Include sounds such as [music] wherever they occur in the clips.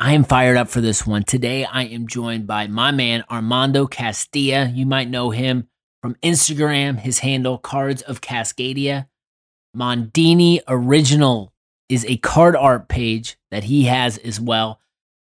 I am fired up for this one. Today, I am joined by my man, Armando Castilla. You might know him from Instagram, his handle, Cards of Cascadia. Mondini Original is a card art page that he has as well.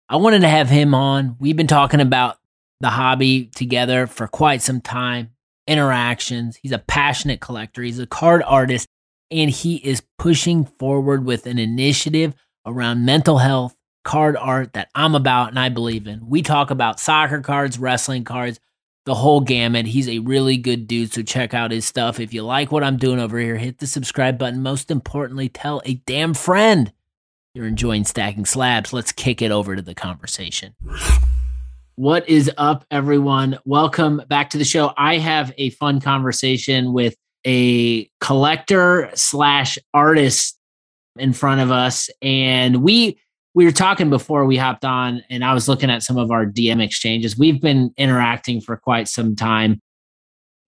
I wanted to have him on. We've been talking about the hobby together for quite some time interactions. He's a passionate collector, he's a card artist, and he is pushing forward with an initiative around mental health, card art that I'm about and I believe in. We talk about soccer cards, wrestling cards, the whole gamut. He's a really good dude, so check out his stuff. If you like what I'm doing over here, hit the subscribe button. Most importantly, tell a damn friend you're enjoying stacking slabs. Let's kick it over to the conversation. What is up, everyone? Welcome back to the show. I have a fun conversation with a collector slash artist in front of us, and we we were talking before we hopped on, and I was looking at some of our DM exchanges. We've been interacting for quite some time,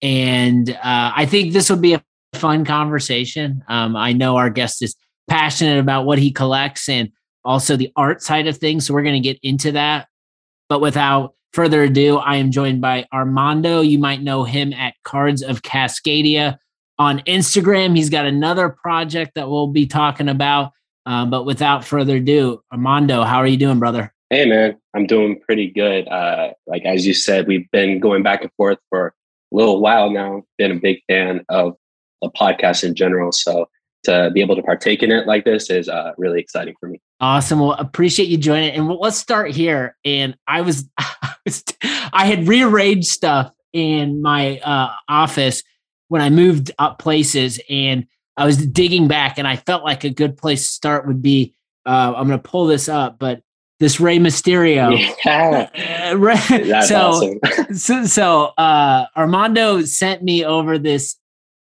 and uh, I think this would be a fun conversation. Um, I know our guest is passionate about what he collects and also the art side of things, so we're going to get into that. But without further ado, I am joined by Armando. You might know him at Cards of Cascadia on Instagram. He's got another project that we'll be talking about. Uh, but without further ado, Armando, how are you doing, brother? Hey, man, I'm doing pretty good. Uh, like as you said, we've been going back and forth for a little while now. Been a big fan of the podcast in general, so to be able to partake in it like this is uh, really exciting for me. Awesome. Well, appreciate you joining. And let's start here. And I was, I, was, [laughs] I had rearranged stuff in my uh, office when I moved up places, and I was digging back, and I felt like a good place to start would be. Uh, I'm going to pull this up, but this Rey Mysterio. Yeah. [laughs] so, awesome. so, so uh, Armando sent me over this.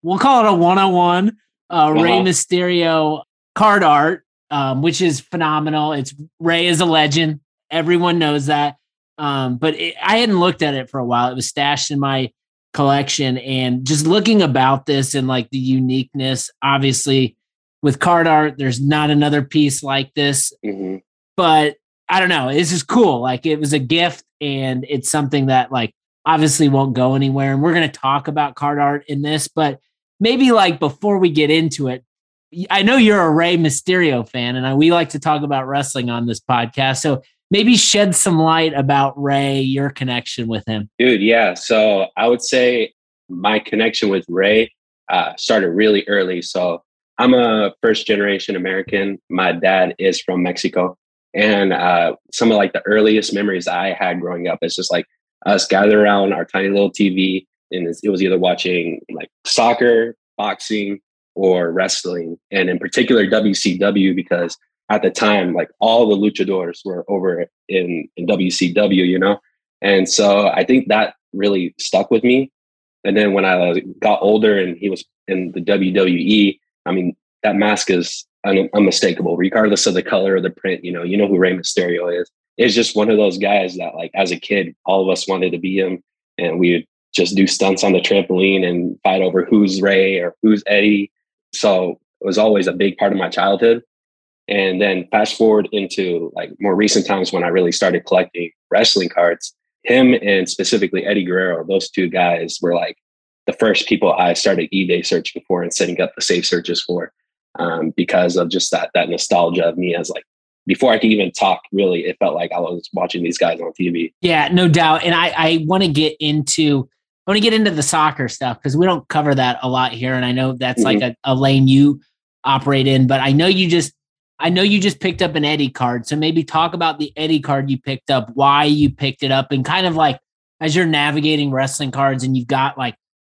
We'll call it a one-on-one uh, uh-huh. Rey Mysterio card art, um, which is phenomenal. It's Rey is a legend. Everyone knows that. Um, but it, I hadn't looked at it for a while. It was stashed in my collection, and just looking about this and like the uniqueness. Obviously, with card art, there's not another piece like this. Mm-hmm. But I don't know. This is cool. Like it was a gift, and it's something that like obviously won't go anywhere. And we're going to talk about card art in this, but maybe like before we get into it, I know you're a Rey Mysterio fan, and we like to talk about wrestling on this podcast. So maybe shed some light about Rey, your connection with him. Dude, yeah. So I would say my connection with Rey uh, started really early. So I'm a first generation American. My dad is from Mexico. And uh, some of like the earliest memories I had growing up is just like us gathered around our tiny little TV and it was either watching like soccer, boxing, or wrestling, and in particular WCW because at the time, like all the luchadors were over in in WCW, you know, and so I think that really stuck with me. And then when I uh, got older and he was in the WWE, I mean that mask is un- unmistakable, regardless of the color or the print. You know, you know who Rey Mysterio is. It's just one of those guys that, like, as a kid, all of us wanted to be him, and we would just do stunts on the trampoline and fight over who's Rey or who's Eddie. So it was always a big part of my childhood. And then fast forward into like more recent times when I really started collecting wrestling cards, him and specifically Eddie Guerrero, those two guys were like the first people I started eBay searching for and setting up the safe searches for um, because of just that that nostalgia of me as like before I could even talk, really, it felt like I was watching these guys on TV. Yeah, no doubt. And I, I want to get into I want to get into the soccer stuff because we don't cover that a lot here, and I know that's mm-hmm. like a, a lane you operate in. But I know you just I know you just picked up an Eddie card, so maybe talk about the Eddie card you picked up, why you picked it up, and kind of like as you're navigating wrestling cards and you've got like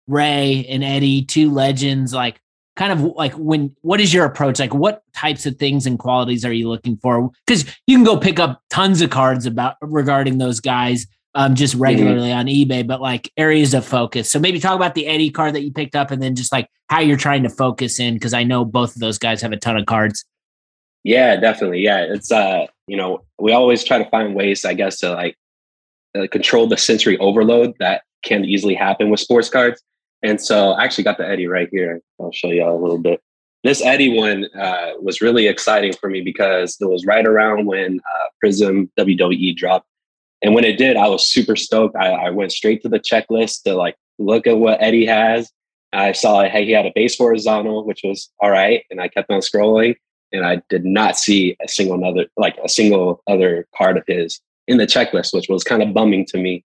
Rey and Eddie, two legends, like kind of like when what is your approach? Like what types of things and qualities are you looking for? Because you can go pick up tons of cards about regarding those guys, um, just mm-hmm. regularly mm-hmm. on eBay, but like areas of focus. So maybe talk about the Eddie card that you picked up, and then just like how you're trying to focus in because I know both of those guys have a ton of cards. Yeah, definitely. Yeah, it's uh, you know, we always try to find ways, I guess, to like uh, control the sensory overload that can easily happen with sports cards. And so I actually got the Eddie right here. I'll show you all a little bit. This Eddie one uh, was really exciting for me because it was right around when uh, Prizm WWE dropped. And when it did, I was super stoked. I, I, went straight to the checklist to like look at what Eddie has. I saw hey, he had a base horizontal, which was all right. And I kept on scrolling and I did not see a single other like a single other card of his in the checklist, which was kind of bumming to me.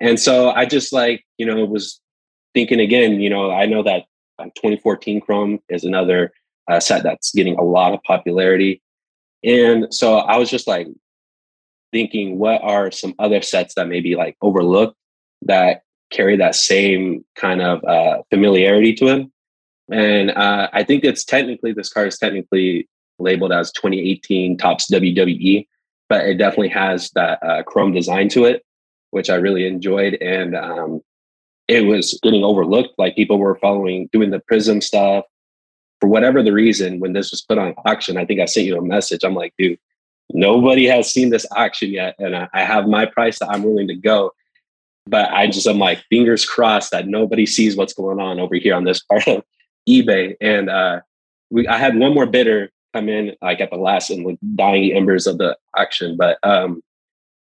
And so I just like, you know, was thinking again, you know, I know that 2014 Chrome is another uh, set that's getting a lot of popularity. And so I was just like thinking, what are some other sets that maybe like overlooked that carry that same kind of uh, familiarity to it? And uh, I think it's technically, this card is technically labeled as 2018 Topps WWE, but it definitely has that uh, Chrome design to it, which I really enjoyed. And um, it was getting overlooked. Like people were following, doing the Prizm stuff. For whatever the reason, when this was put on auction, I think I sent you a message. I'm like, dude, nobody has seen this auction yet. And I, I have my price that I'm willing to go. But I just, I'm like, fingers crossed that nobody sees what's going on over here on this part of eBay. And uh, we, I had one more bidder come in like at the last and like dying embers of the auction, but um,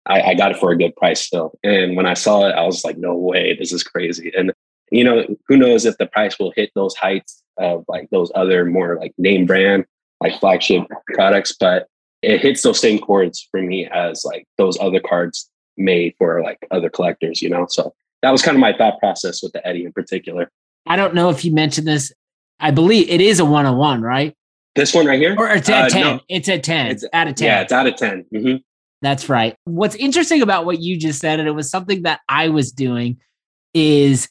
I, I got it for a good price still. And when I saw it, I was like, no way, this is crazy. And you know, who knows if the price will hit those heights of like those other more like name brand, like flagship products, but it hits those same chords for me as like those other cards made for like other collectors, you know? So that was kind of my thought process with the Eddie in particular. I don't know if you mentioned this. I believe it is a one on one, right? This one right here? Or it's at uh, 10. No. It's at 10. It's out of 10. Yeah, it's out of 10. Mm-hmm. That's right. What's interesting about what you just said, and it was something that I was doing, is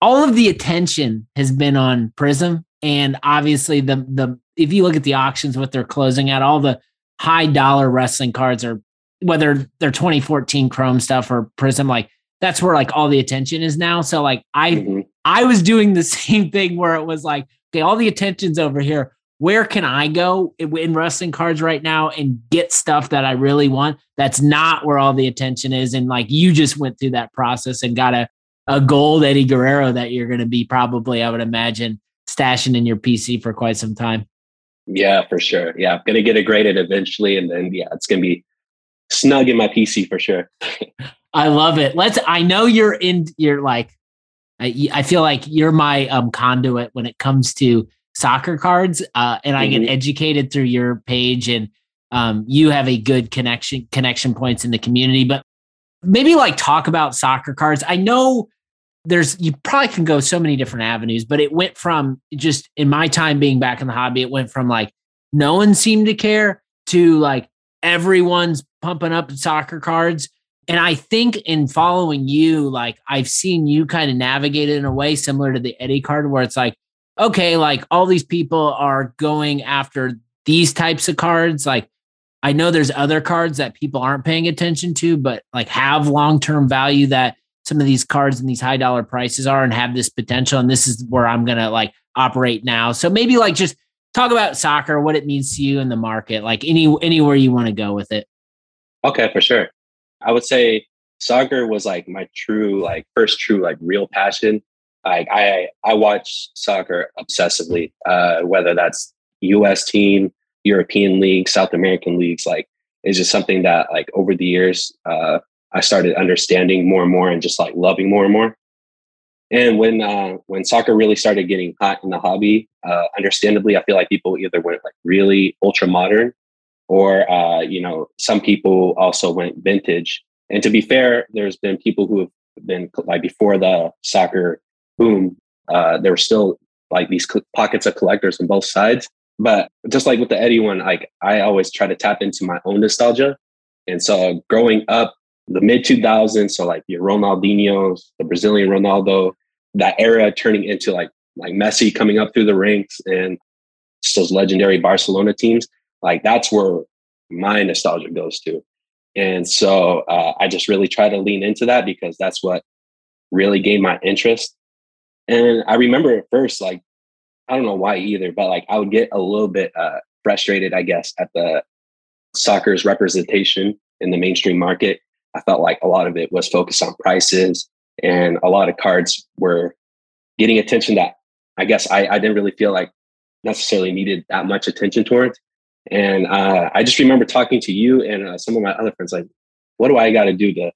all of the attention has been on Prizm. And obviously the the if you look at the auctions, what they're closing at, all the high dollar wrestling cards are whether they're 2014 Chrome stuff or Prizm, like that's where like all the attention is now. So like I mm-hmm. I was doing the [laughs] same thing where it was like, okay, all the attention's over here where can I go in wrestling cards right now and get stuff that I really want? That's not where all the attention is. And like you just went through that process and got a, a gold Eddie Guerrero that you're going to be probably, I would imagine, stashing in your PC for quite some time. Yeah, for sure. Yeah, I'm going to get it graded eventually. And then, yeah, it's going to be snug in my PC for sure. [laughs] I love it. Let's, I know you're in, you're like, I, I feel like you're my um, conduit when it comes to soccer cards, uh, and I mm-hmm. get educated through your page, and um, you have a good connection connection points in the community. But maybe like talk about soccer cards. I know there's you probably can go so many different avenues, but it went from just in my time being back in the hobby, it went from like no one seemed to care to like everyone's pumping up soccer cards. And I think in following you, like I've seen you kind of navigate it in a way similar to the Eddie card, where it's like okay, like all these people are going after these types of cards. Like, I know there's other cards that people aren't paying attention to, but like have long term value that some of these cards and these high dollar prices are and have this potential. And this is where I'm going to like operate now. So maybe like just talk about soccer, what it means to you in the market, like any anywhere you want to go with it. Okay, for sure. I would say soccer was like my true, like first true, like real passion like I I watch soccer obsessively, uh, whether that's U.S. team, European league, South American leagues. Like it's just something that like over the years uh, I started understanding more and more and just like loving more and more. And when uh, when soccer really started getting hot in the hobby, uh, understandably, I feel like people either went like really ultra modern, or uh, you know, some people also went vintage. And to be fair, there's been people who have been like before the soccer boom, uh, there were still like these pockets of collectors on both sides. But just like with the Eddie one, like I always try to tap into my own nostalgia. And so growing up, the mid 2000s, so like your Ronaldinho's, the Brazilian Ronaldo, that era turning into like like Messi coming up through the ranks and those legendary Barcelona teams, like that's where my nostalgia goes to. And so uh, I just really try to lean into that because that's what really gained my interest. And I remember at first, like, I don't know why either, but like I would get a little bit uh, frustrated, I guess, at the soccer's representation in the mainstream market. I felt like a lot of it was focused on prices and a lot of cards were getting attention that I guess I, I didn't really feel like necessarily needed that much attention towards. And uh, I just remember talking to you and uh, some of my other friends, like, what do I got to do to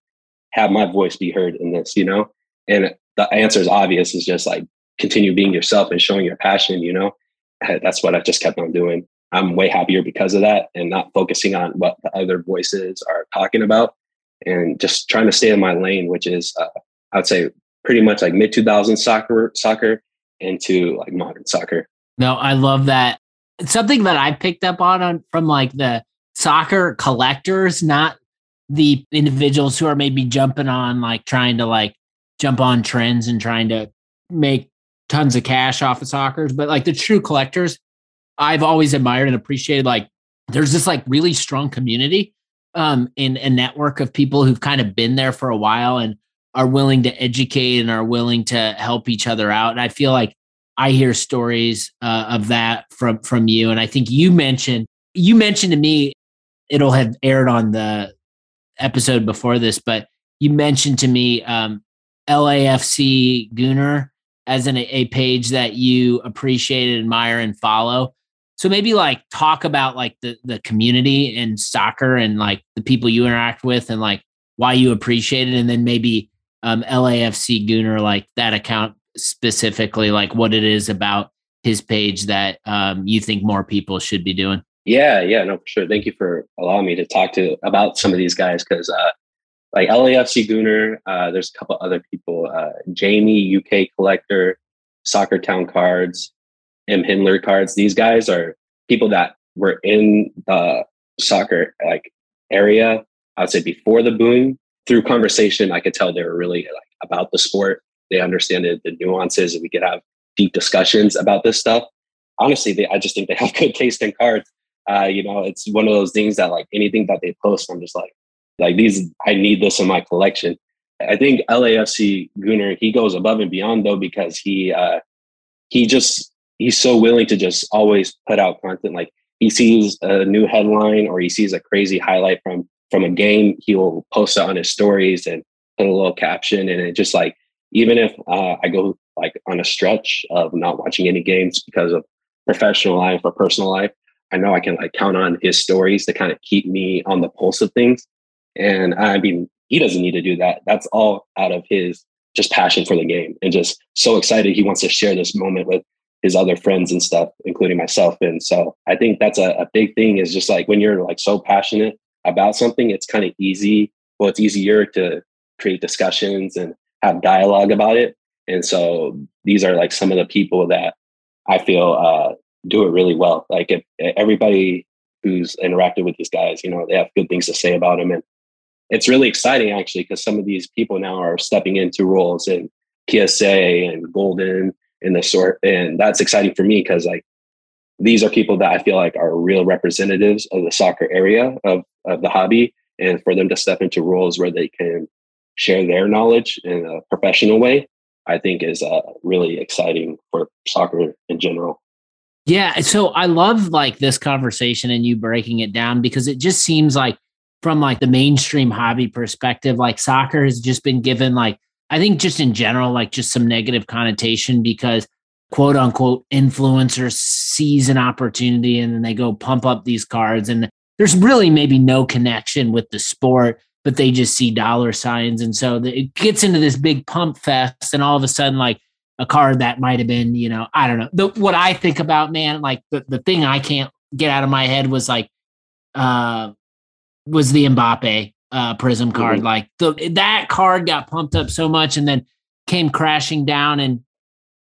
have my voice be heard in this, you know? And the answer is obvious is just like continue being yourself and showing your passion, you know? That's what I just kept on doing. I'm way happier because of that and not focusing on what the other voices are talking about and just trying to stay in my lane, which is, uh, I would say, pretty much like mid 2000s soccer, soccer into like modern soccer. No, I love that. It's something that I picked up on, on from like the soccer collectors, not the individuals who are maybe jumping on like trying to like jump on trends and trying to make tons of cash off of soccer's, but like the true collectors, I've always admired and appreciated like there's this like really strong community um in a network of people who've kind of been there for a while and are willing to educate and are willing to help each other out. And I feel like I hear stories uh, of that from from you. And I think you mentioned you mentioned to me it'll have aired on the episode before this, but you mentioned to me um, LAFC Gooner as an, a page that you appreciate, admire, and follow. So maybe like talk about like the the community in soccer and like the people you interact with and like why you appreciate it, and then maybe um, LAFC Gooner like that account specifically, like what it is about his page that um, you think more people should be doing. Yeah, yeah, no, for sure. Thank you for allowing me to talk to about some of these guys because, uh, like LAFC Gooner, uh, there's a couple other people, uh, Jamie UK Collector, Soccer Town Cards, M Hindler Cards. These guys are people that were in the soccer like area. I would say before the boom. Through conversation, I could tell they were really like about the sport they understand the, nuances and we could have deep discussions about this stuff. Honestly, they, I just think they have good taste in cards. Uh, you know, it's one of those things that like anything that they post, I'm just like, like these, I need this in my collection. I think LAFC Gooner he goes above and beyond though, because he, uh, he just, he's so willing to just always put out content. Like he sees a new headline or he sees a crazy highlight from, from a game, he will post it on his stories and put a little caption and it just like even if uh, I go like on a stretch of not watching any games because of professional life or personal life, I know I can like count on his stories to kind of keep me on the pulse of things. And I mean, he doesn't need to do that. That's all out of his just passion for the game and just so excited he wants to share this moment with his other friends and stuff, including myself. And so I think that's a, a big thing is just like when you're like so passionate about something, it's kind of easy. Well, it's easier to create discussions and have dialogue about it. And so these are like some of the people that I feel uh, do it really well. Like if, everybody who's interacted with these guys, you know, they have good things to say about them. And it's really exciting actually, because some of these people now are stepping into roles in PSA and Goldin in the sort. And that's exciting for me because like these are people that I feel like are real representatives of the soccer area of, of the hobby. And for them to step into roles where they can share their knowledge in a professional way, I think is uh, really exciting for soccer in general. Yeah, so I love like this conversation and you breaking it down because it just seems like from like the mainstream hobby perspective, like soccer has just been given like I think just in general like just some negative connotation because quote unquote influencers seize an opportunity and then they go pump up these cards and there's really maybe no connection with the sport but they just see dollar signs. And so it gets into this big pump fest. And all of a sudden, like a card that might have been, you know, I don't know. The, what I think about, man, like the, the thing I can't get out of my head was like, uh, was the Mbappe uh, Prizm card. Mm-hmm. Like the, that card got pumped up so much and then came crashing down. And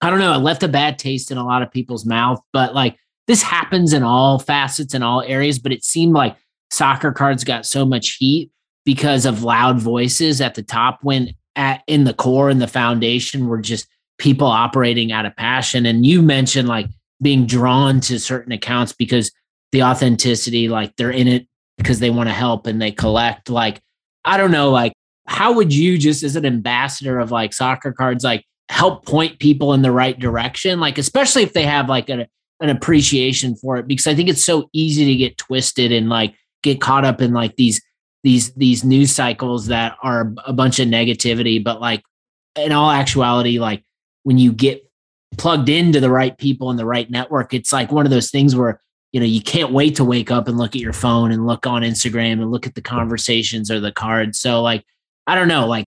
I don't know, it left a bad taste in a lot of people's mouth. But like this happens in all facets and all areas. But it seemed like soccer cards got so much heat because of loud voices at the top when at in the core and the foundation were just people operating out of passion and you mentioned like being drawn to certain accounts because the authenticity like they're in it because they want to help and they collect. Like, I don't know, like, how would you just as an ambassador of like soccer cards, like help point people in the right direction? Like, especially if they have like an, an appreciation for it, because I think it's so easy to get twisted and like get caught up in like these these these news cycles that are a bunch of negativity but like in all actuality like when you get plugged into the right people in the right network it's like one of those things where you know you can't wait to wake up and look at your phone and look on instagram and look at the conversations or the cards so like i don't know like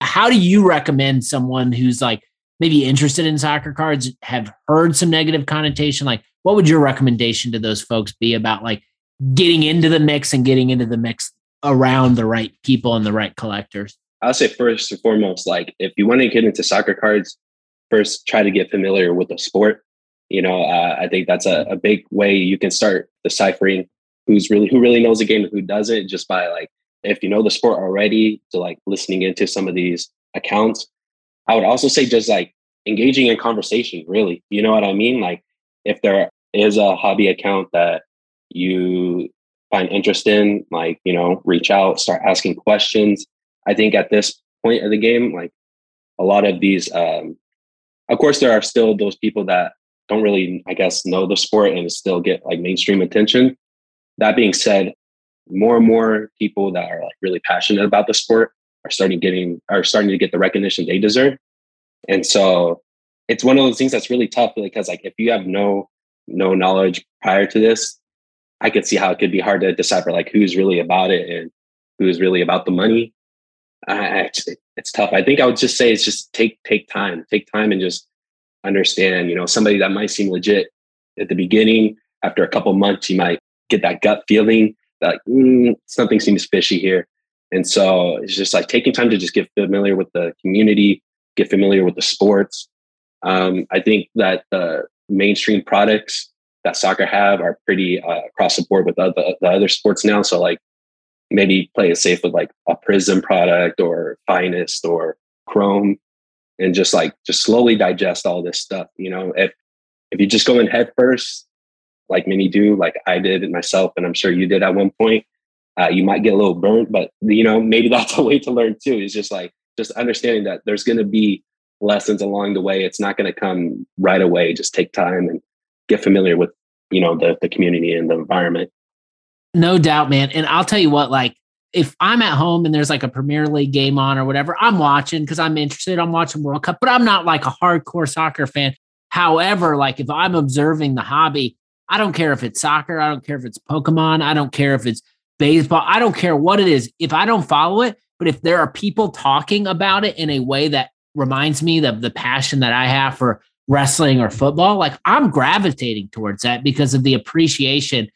how do you recommend someone who's like maybe interested in soccer cards have heard some negative connotation like what would your recommendation to those folks be about like getting into the mix and getting into the mix around the right people and the right collectors? I'll say first and foremost, like if you want to get into soccer cards, first try to get familiar with the sport. You know, uh, I think that's a, a big way you can start deciphering who's really who really knows the game and who doesn't just by like if you know the sport already to like listening into some of these accounts. I would also say just like engaging in conversation, really. You know what I mean? Like if there is a hobby account that you find interest in, like, you know, reach out, start asking questions. I think at this point of the game, like a lot of these, um, of course, there are still those people that don't really, I guess, know the sport and still get like mainstream attention. That being said, more and more people that are like really passionate about the sport are starting getting are starting to get the recognition they deserve. And so it's one of those things that's really tough because like if you have no no knowledge prior to this, I could see how it could be hard to decipher like who's really about it and who's really about the money. I, actually it's tough. I think I would just say it's just take take time, take time and just understand. You know, somebody that might seem legit at the beginning, after a couple months, you might get that gut feeling that mm, something seems fishy here. And so it's just like taking time to just get familiar with the community, get familiar with the sports. Um, I think that the mainstream products that soccer have are pretty uh, across the board with other, the other sports now. So like maybe play it safe with like a Prizm product or Finest or Chrome, and just like just slowly digest all this stuff. You know, if if you just go in head first, like many do, like I did myself, and I'm sure you did at one point, uh, you might get a little burnt. But you know, maybe [laughs] that's a way to learn too. Is just like just understanding that there's going to be lessons along the way. It's not going to come right away. Just take time and get familiar with you know the the community and the environment. No doubt, man. And I'll tell you what, like if I'm at home and there's like a Premier League game on or whatever, I'm watching because I'm interested. I'm watching World Cup, but I'm not like a hardcore soccer fan. However, like if I'm observing the hobby, I don't care if it's soccer, I don't care if it's Pokemon, I don't care if it's baseball, I don't care what it is. If I don't follow it, but if there are people talking about it in a way that reminds me of the passion that I have for wrestling or football, like I'm gravitating towards that because of the appreciation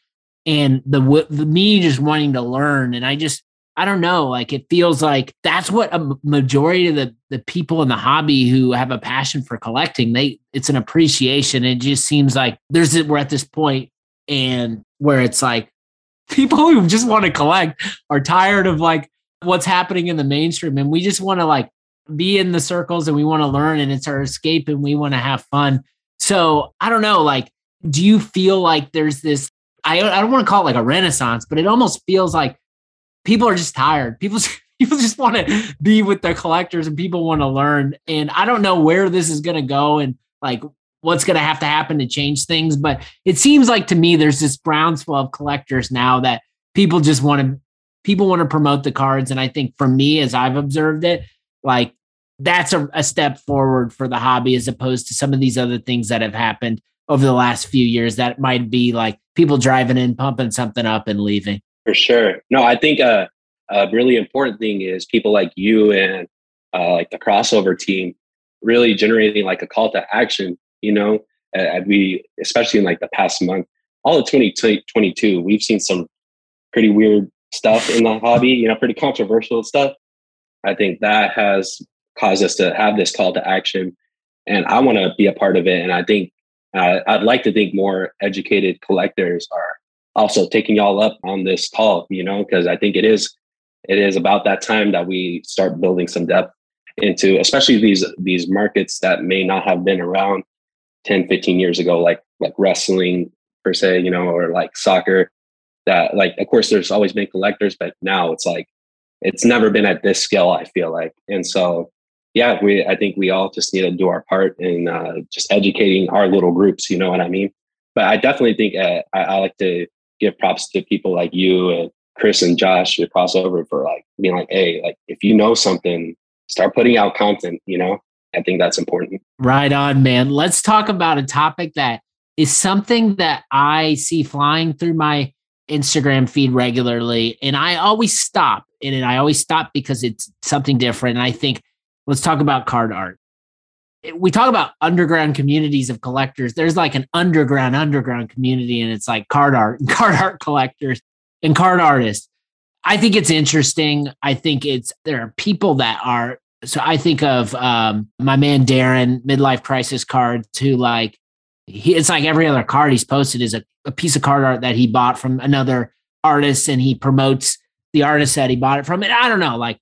and the, the me just wanting to learn. And I just, I don't know, like it feels like that's what a majority of the, the people in the hobby who have a passion for collecting, they, it's an appreciation. It just seems like there's, we're at this point and where it's like [laughs] people who just want to collect are tired of like what's happening in the mainstream and we just want to like be in the circles and we want to learn and it's our escape and we want to have fun. So I don't know, like, do you feel like there's this? I, I don't want to call it like a renaissance, but it almost feels like people are just tired. People [laughs] people just want to be with their collectors and people want to learn. And I don't know where this is going to go and like what's going to have to happen to change things. But it seems like to me there's this groundswell of collectors now that people just want to people want to promote the cards. And I think for me, as I've observed it, like that's a, a step forward for the hobby as opposed to some of these other things that have happened over the last few years that might be like people driving in, pumping something up and leaving. For sure. No, I think a really important thing is people like you and uh, like the crossover team really generating like a call to action. You know, uh, we especially in like the past month, all of 2022, we've seen some pretty weird stuff in the hobby. You know, pretty controversial stuff. I think that has caused us to have this call to action. And I want to be a part of it. And I think uh, I'd like to think more educated collectors are also taking y'all up on this call, you know, because I think it is it is about that time that we start building some depth into especially these these markets that may not have been around 10 15 years ago like like wrestling per se you know or like soccer that like of course there's always been collectors, but now it's like it's never been at this scale, I feel like. And so yeah, we I think we all just need to do our part in uh, just educating our little groups, you know what I mean? But I definitely think uh, I, I like to give props to people like you and Chris and Josh, your crossover for like being like, hey, like if you know something, start putting out content, you know? I think that's important. Right on, man. Let's talk about a topic that is something that I see flying through my Instagram feed regularly. And I always stop in it. I always stop because it's something different. And I think, let's talk about card art. We talk about underground communities of collectors. There's like an underground, underground community, and it's like card art and [laughs] card art collectors and card artists. I think it's interesting. I think it's there are people that are so I think of um, my man Darren midlife crisis cards who like he it's like every other card he's posted is a, a piece of card art that he bought from another artist and he promotes the artist that he bought it from. And I don't know, like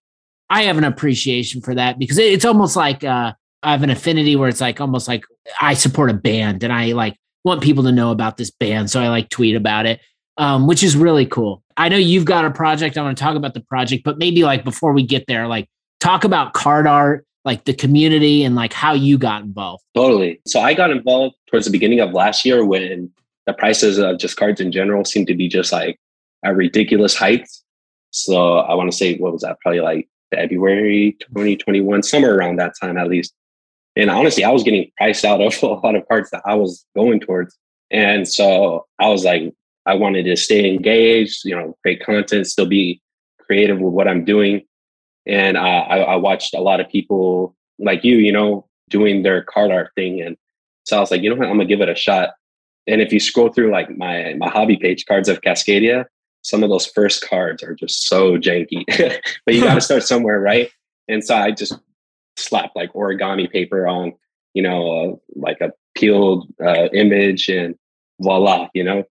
I have an appreciation for that because it's almost like uh, I have an affinity where it's like almost like I support a band and I like want people to know about this band. So I like tweet about it, um, which is really cool. I know you've got a project. I want to talk about the project, but maybe like before we get there, like talk about card art, like the community and like how you got involved. Totally. So I got involved towards the beginning of last year when the prices of just cards in general seemed to be just like at ridiculous heights. So I want to say, what was that? Probably like February 2021, somewhere around that time at least. And honestly, I was getting priced out of [laughs] a lot of parts that I was going towards. And so I was like, I wanted to stay engaged, you know, create content, still be creative with what I'm doing. And uh, I, I watched a lot of people like you, you know, doing their card art thing. And so I was like, you know what, I'm gonna give it a shot. And if you scroll through like my my hobby page, Cards of Cascadia, some of those first cards are just so janky. [laughs] but you got to [laughs] start somewhere, right? And so I just slapped like origami paper on, you know, uh, like a peeled uh, image, and voila, you know.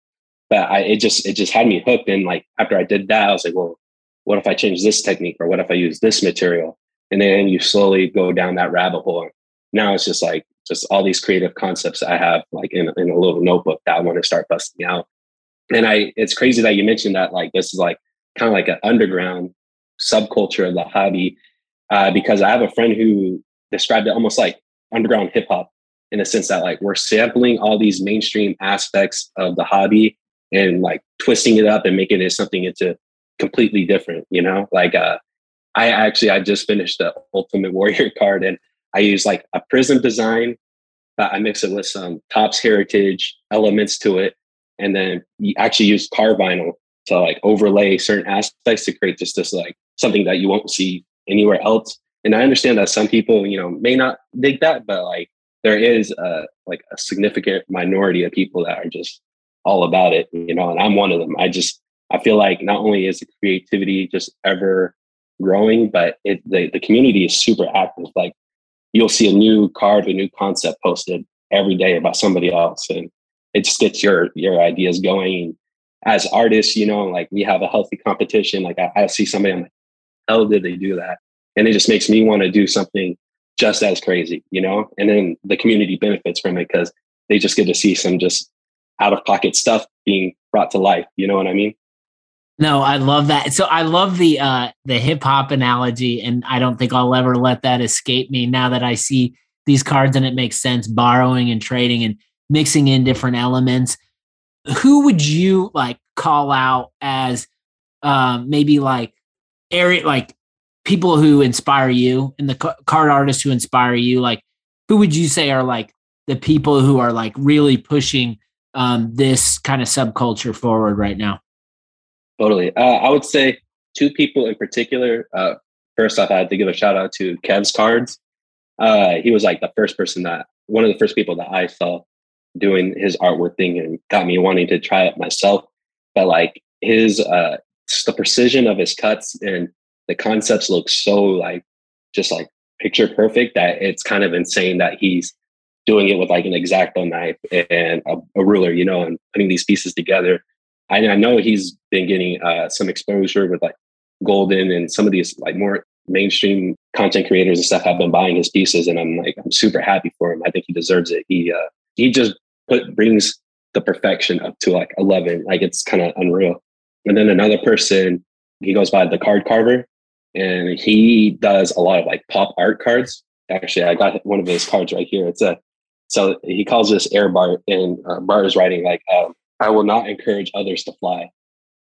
But I, it just it just had me hooked. And like after I did that, I was like, well, what if I change this technique or what if I use this material? And then you slowly go down that rabbit hole. Now it's just like just all these creative concepts I have like in, in a little notebook that I want to start busting out. And I it's crazy that you mentioned that like this is like kind of like an underground subculture of the hobby. Uh, because I have a friend who described it almost like underground hip hop in the sense that like we're sampling all these mainstream aspects of the hobby and like twisting it up and making it something into completely different, you know? Like uh I actually I just finished the Ultimate Warrior [laughs] card and I use like a Prizm design, but I mix it with some Topps Heritage elements to it. And then you actually use car vinyl to like overlay certain aspects to create just this like something that you won't see anywhere else. And I understand that some people, you know, may not dig that, but like there is a like a significant minority of people that are just all about it, you know, and I'm one of them. I just I feel like not only is the creativity just ever growing, but it the, the community is super active. Like you'll see a new card, a new concept posted every day about somebody else. And it just gets your your ideas going. As artists, you know, like we have a healthy competition. Like I, I see somebody, I'm like, how did they do that? And it just makes me want to do something just as crazy, you know? And then the community benefits from it because they just get to see some just out of pocket stuff being brought to life. You know what I mean? No, I love that. So I love the uh the hip hop analogy, and I don't think I'll ever let that escape me now that I see these cards and it makes sense borrowing and trading and mixing in different elements. Who would you like call out as um maybe like area like people who inspire you and the card artists who inspire you? Like who would you say are like the people who are like really pushing um this kind of subculture forward right now? Totally. Uh, I would say two people in particular. Uh, first off, I had to give a shout out to Kev's Cards. Uh, he was like the first person that, one of the first people that I saw doing his artwork thing and got me wanting to try it myself. But like his, uh, the precision of his cuts and the concepts look so like, just like picture perfect that it's kind of insane that he's doing it with like an exacto knife and a, a ruler, you know, and putting these pieces together I, I know he's been getting uh, some exposure with like Goldin and some of these like more mainstream content creators and stuff have been buying his pieces, and I'm like I'm super happy for him. I think he deserves it. He uh, he just put brings the perfection up to like 11. Like it's kind of unreal. And then another person, he goes by the card carver and he does a lot of like pop art cards. Actually, I got one of his cards right here. It's a, so he calls this air Bart and uh, Bart is writing like, um, I will not encourage others to fly.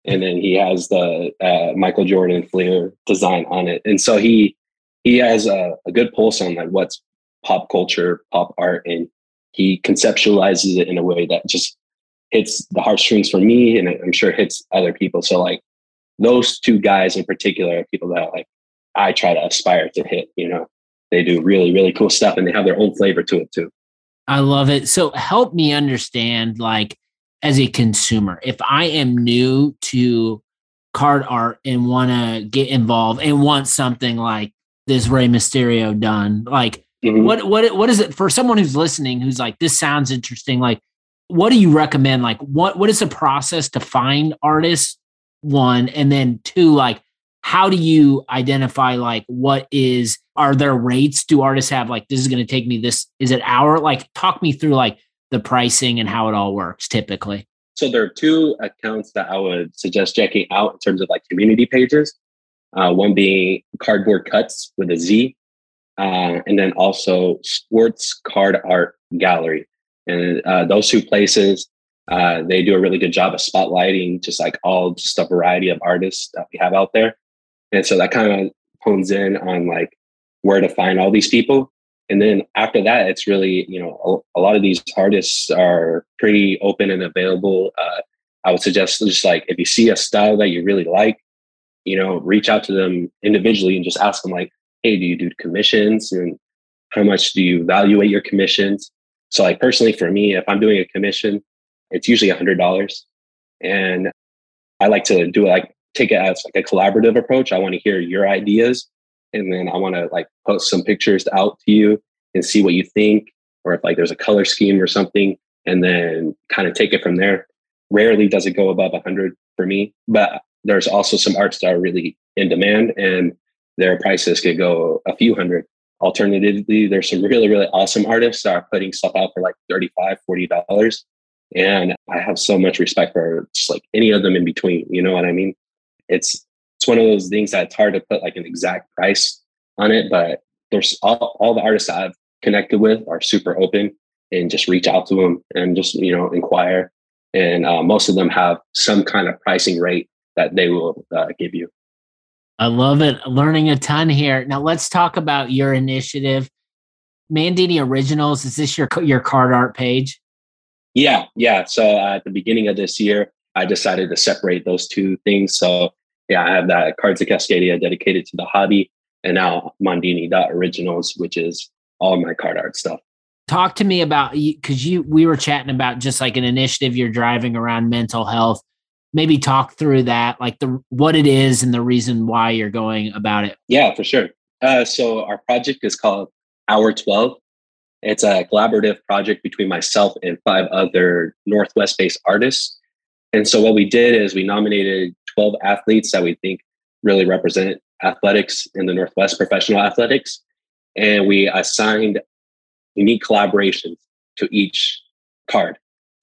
And then he has the uh, Michael Jordan Fleer design on it. And so he, he has a, a good pulse on like what's pop culture, pop art, and he conceptualizes it in a way that just hits the heartstrings for me, and I'm sure hits other people. So like those two guys in particular are people that like I try to aspire to hit. You know, they do really really cool stuff, and they have their own flavor to it too. I love it. So help me understand, like as a consumer, if I am new to card art and want to get involved and want something like this Rey Mysterio done? Like, mm-hmm. what what what is it for someone who's listening who's like, this sounds interesting? Like, what do you recommend? Like, what what is the process to find artists? One, and then two, like, how do you identify like what is are there rates? Do artists have like this is going to take me this? Is it hour? Like, talk me through like the pricing and how it all works typically. So there are two accounts that I would suggest checking out in terms of like community pages uh, one being Cardboard Cuts with a Z, uh, and then also Sports Card Art Gallery. And uh, those two places, uh, they do a really good job of spotlighting just like all just a variety of artists that we have out there. And so that kind of hones in on like where to find all these people. And then after that, it's really, you know, a, a lot of these artists are pretty open and available. Uh, I would suggest just like if you see a style that you really like, you know, reach out to them individually and just ask them like, hey, do you do commissions and how much do you evaluate your commissions? So like personally for me, if I'm doing a commission, it's usually a hundred dollars. And I like to do like take it as like a collaborative approach. I want to hear your ideas and then I want to like post some pictures out to you and see what you think, or if like there's a color scheme or something, and then kind of take it from there. Rarely does it go above a hundred for me, but there's also some arts that are really in demand and their prices could go a few hundred. Alternatively, there's some really, really awesome artists that are putting stuff out for like 35 $40. And I have so much respect for just like any of them in between. You know what I mean? It's it's one of those things that it's hard to put like an exact price on it, but there's all, all the artists I've connected with are super open and just reach out to them and just, you know, inquire. And uh, most of them have some kind of pricing rate that they will uh, give you. I love it. Learning a ton here. Now let's talk about your initiative. Mandini Originals, is this your your card art page? Yeah, yeah. So uh, at the beginning of this year, I decided to separate those two things. So yeah, I have that Cards of Cascadia dedicated to the hobby, and now Mandini Originals, which is all my card art stuff. Talk to me about because you we were chatting about just like an initiative you're driving around mental health maybe talk through that, like the what it is and the reason why you're going about it. Yeah, for sure. Uh, so our project is called Hour 12. It's a collaborative project between myself and five other Northwest based artists. And so what we did is we nominated 12 athletes that we think really represent athletics in the Northwest, professional athletics. And we assigned unique collaborations to each card.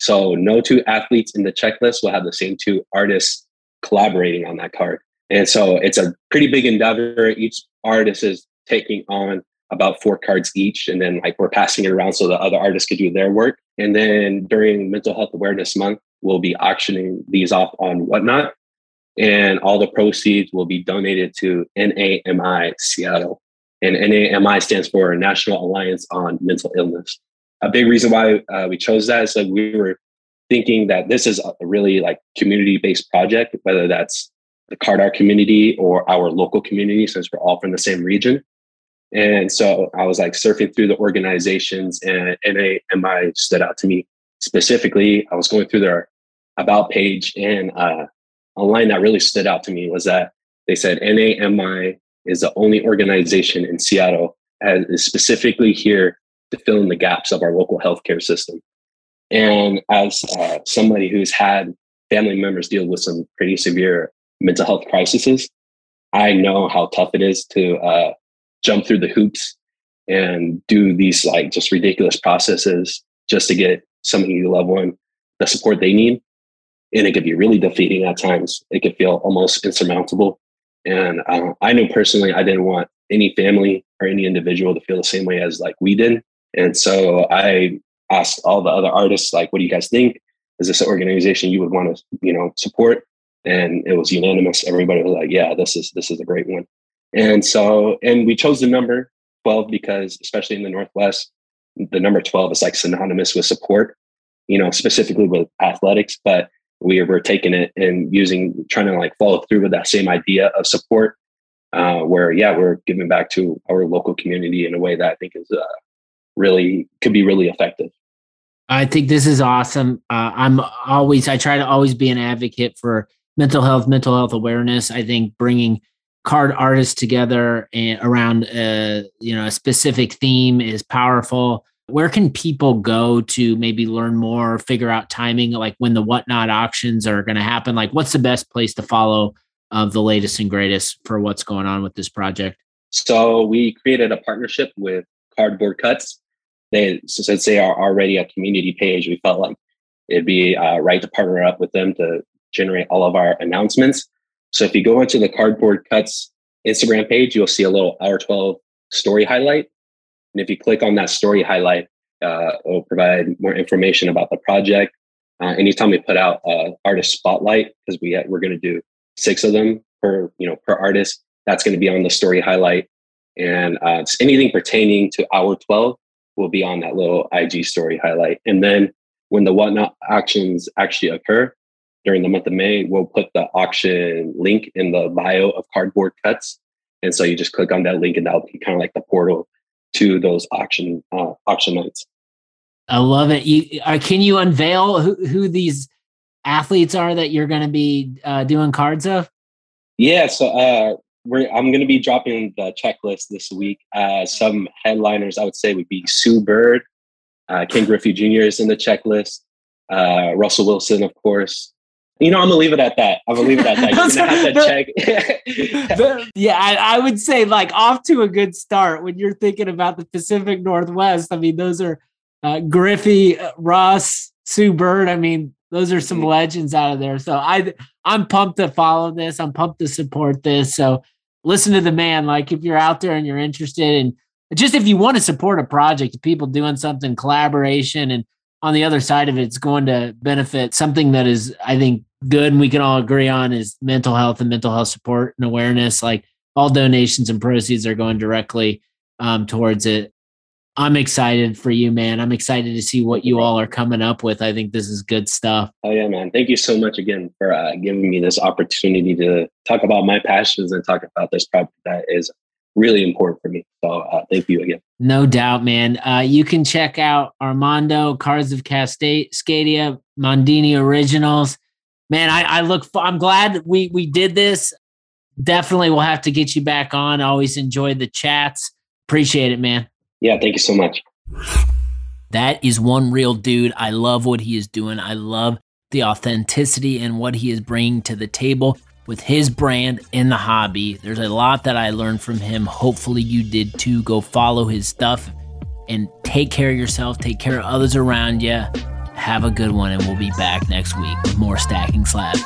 So no two athletes in the checklist will have the same two artists collaborating on that card. And so it's a pretty big endeavor. Each artist is taking on about four cards each. And then like we're passing it around so the other artists could do their work. And then during Mental Health Awareness Month, we'll be auctioning these off on Whatnot. And all the proceeds will be donated to NAMI Seattle. And NAMI stands for National Alliance on Mental Illness a big reason why uh, we chose that is that we were thinking that this is a really like community based project, whether that's the card art community or our local community, since we're all from the same region. And so I was like surfing through the organizations and NAMI stood out to me specifically. I was going through their about page and uh, a line that really stood out to me was that they said NAMI is the only organization in Seattle and is specifically here to fill in the gaps of our local healthcare system. And as uh, somebody who's had family members deal with some pretty severe mental health crises, I know how tough it is to uh, jump through the hoops and do these like just ridiculous processes just to get somebody you love one the support they need. and it could be really defeating at times. It could feel almost insurmountable. And uh, I know personally, I didn't want any family or any individual to feel the same way as like we did. And so I asked all the other artists, like, what do you guys think? Is this an organization you would want to, you know, support? And it was unanimous. Everybody was like, yeah, this is this is a great one. And so, and we chose the number 12 because, especially in the Northwest, the number 12 is like synonymous with support, you know, specifically with athletics. But we were taking it and using, trying to like follow through with that same idea of support, uh, where, yeah, we're giving back to our local community in a way that I think is uh, really, could be really effective. I think this is awesome. Uh, I'm always, I try to always be an advocate for mental health, mental health awareness. I think bringing card artists together and around a, uh, you know a specific theme is powerful where can people go to maybe learn more figure out timing like when the whatnot auctions are going to happen like what's the best place to follow of the latest and greatest for what's going on with this project so we created a partnership with cardboard cuts they since they are already a community page we felt like it'd be uh, right to partner up with them to generate all of our announcements so if you go into the Cardboard Cuts Instagram page, you'll see a little Hour 12 story highlight. And if you click on that story highlight, uh, it will provide more information about the project. Uh, anytime we put out uh, artist spotlight, because we we're going to do six of them per you know per artist, that's going to be on the story highlight, and uh, anything pertaining to Hour 12 will be on that little IG story highlight. And then when the whatnot auctions actually occur, during the month of May, we'll put the auction link in the bio of Cardboard Cuts. And so you just click on that link and that'll be kind of like the portal to those auction uh, auction nights. I love it. You, uh, can you unveil who, who these athletes are that you're going to be uh, doing cards of? Yeah, so uh, we're, I'm going to be dropping the checklist this week. Uh, some headliners I would say would be Sue Bird, uh, Ken Griffey Jr. is in the checklist, uh, Russell Wilson, of course, you know, I'm gonna leave it at that. I'm gonna leave it at that. [laughs] You're gonna have to check. [laughs] yeah, I, I, would say like off to a good start when you're thinking about the Pacific Northwest. I mean, those are uh, Griffey, uh, Russ, Sue Bird. I mean, those are some legends out of there. So I, I'm pumped to follow this. I'm pumped to support this. So listen to the man. Like if you're out there and you're interested in just if you want to support a project, people doing something collaboration and on the other side of it, it's going to benefit something that is, I think, good and we can all agree on is mental health and mental health support and awareness. Like all donations and proceeds are going directly um, towards it. I'm excited for you, man. I'm excited to see what you all are coming up with. I think this is good stuff. Oh yeah, man! Thank you so much again for uh, giving me this opportunity to talk about my passions and talk about this project that is really important for me. So uh, thank you again. No doubt, man. Uh, you can check out Armando Cards of Cascadia, Mondini Originals man, I, I look. I'm glad we we did this. Definitely, we'll have to get you back on. Always enjoy the chats. Appreciate it, man. Yeah, thank you so much. That is one real dude. I love what he is doing. I love the authenticity and what he is bringing to the table with his brand in the hobby. There's a lot that I learned from him. Hopefully, you did too. Go follow his stuff and take care of yourself, take care of others around you. Have a good one, and we'll be back next week with more Stacking Slabs.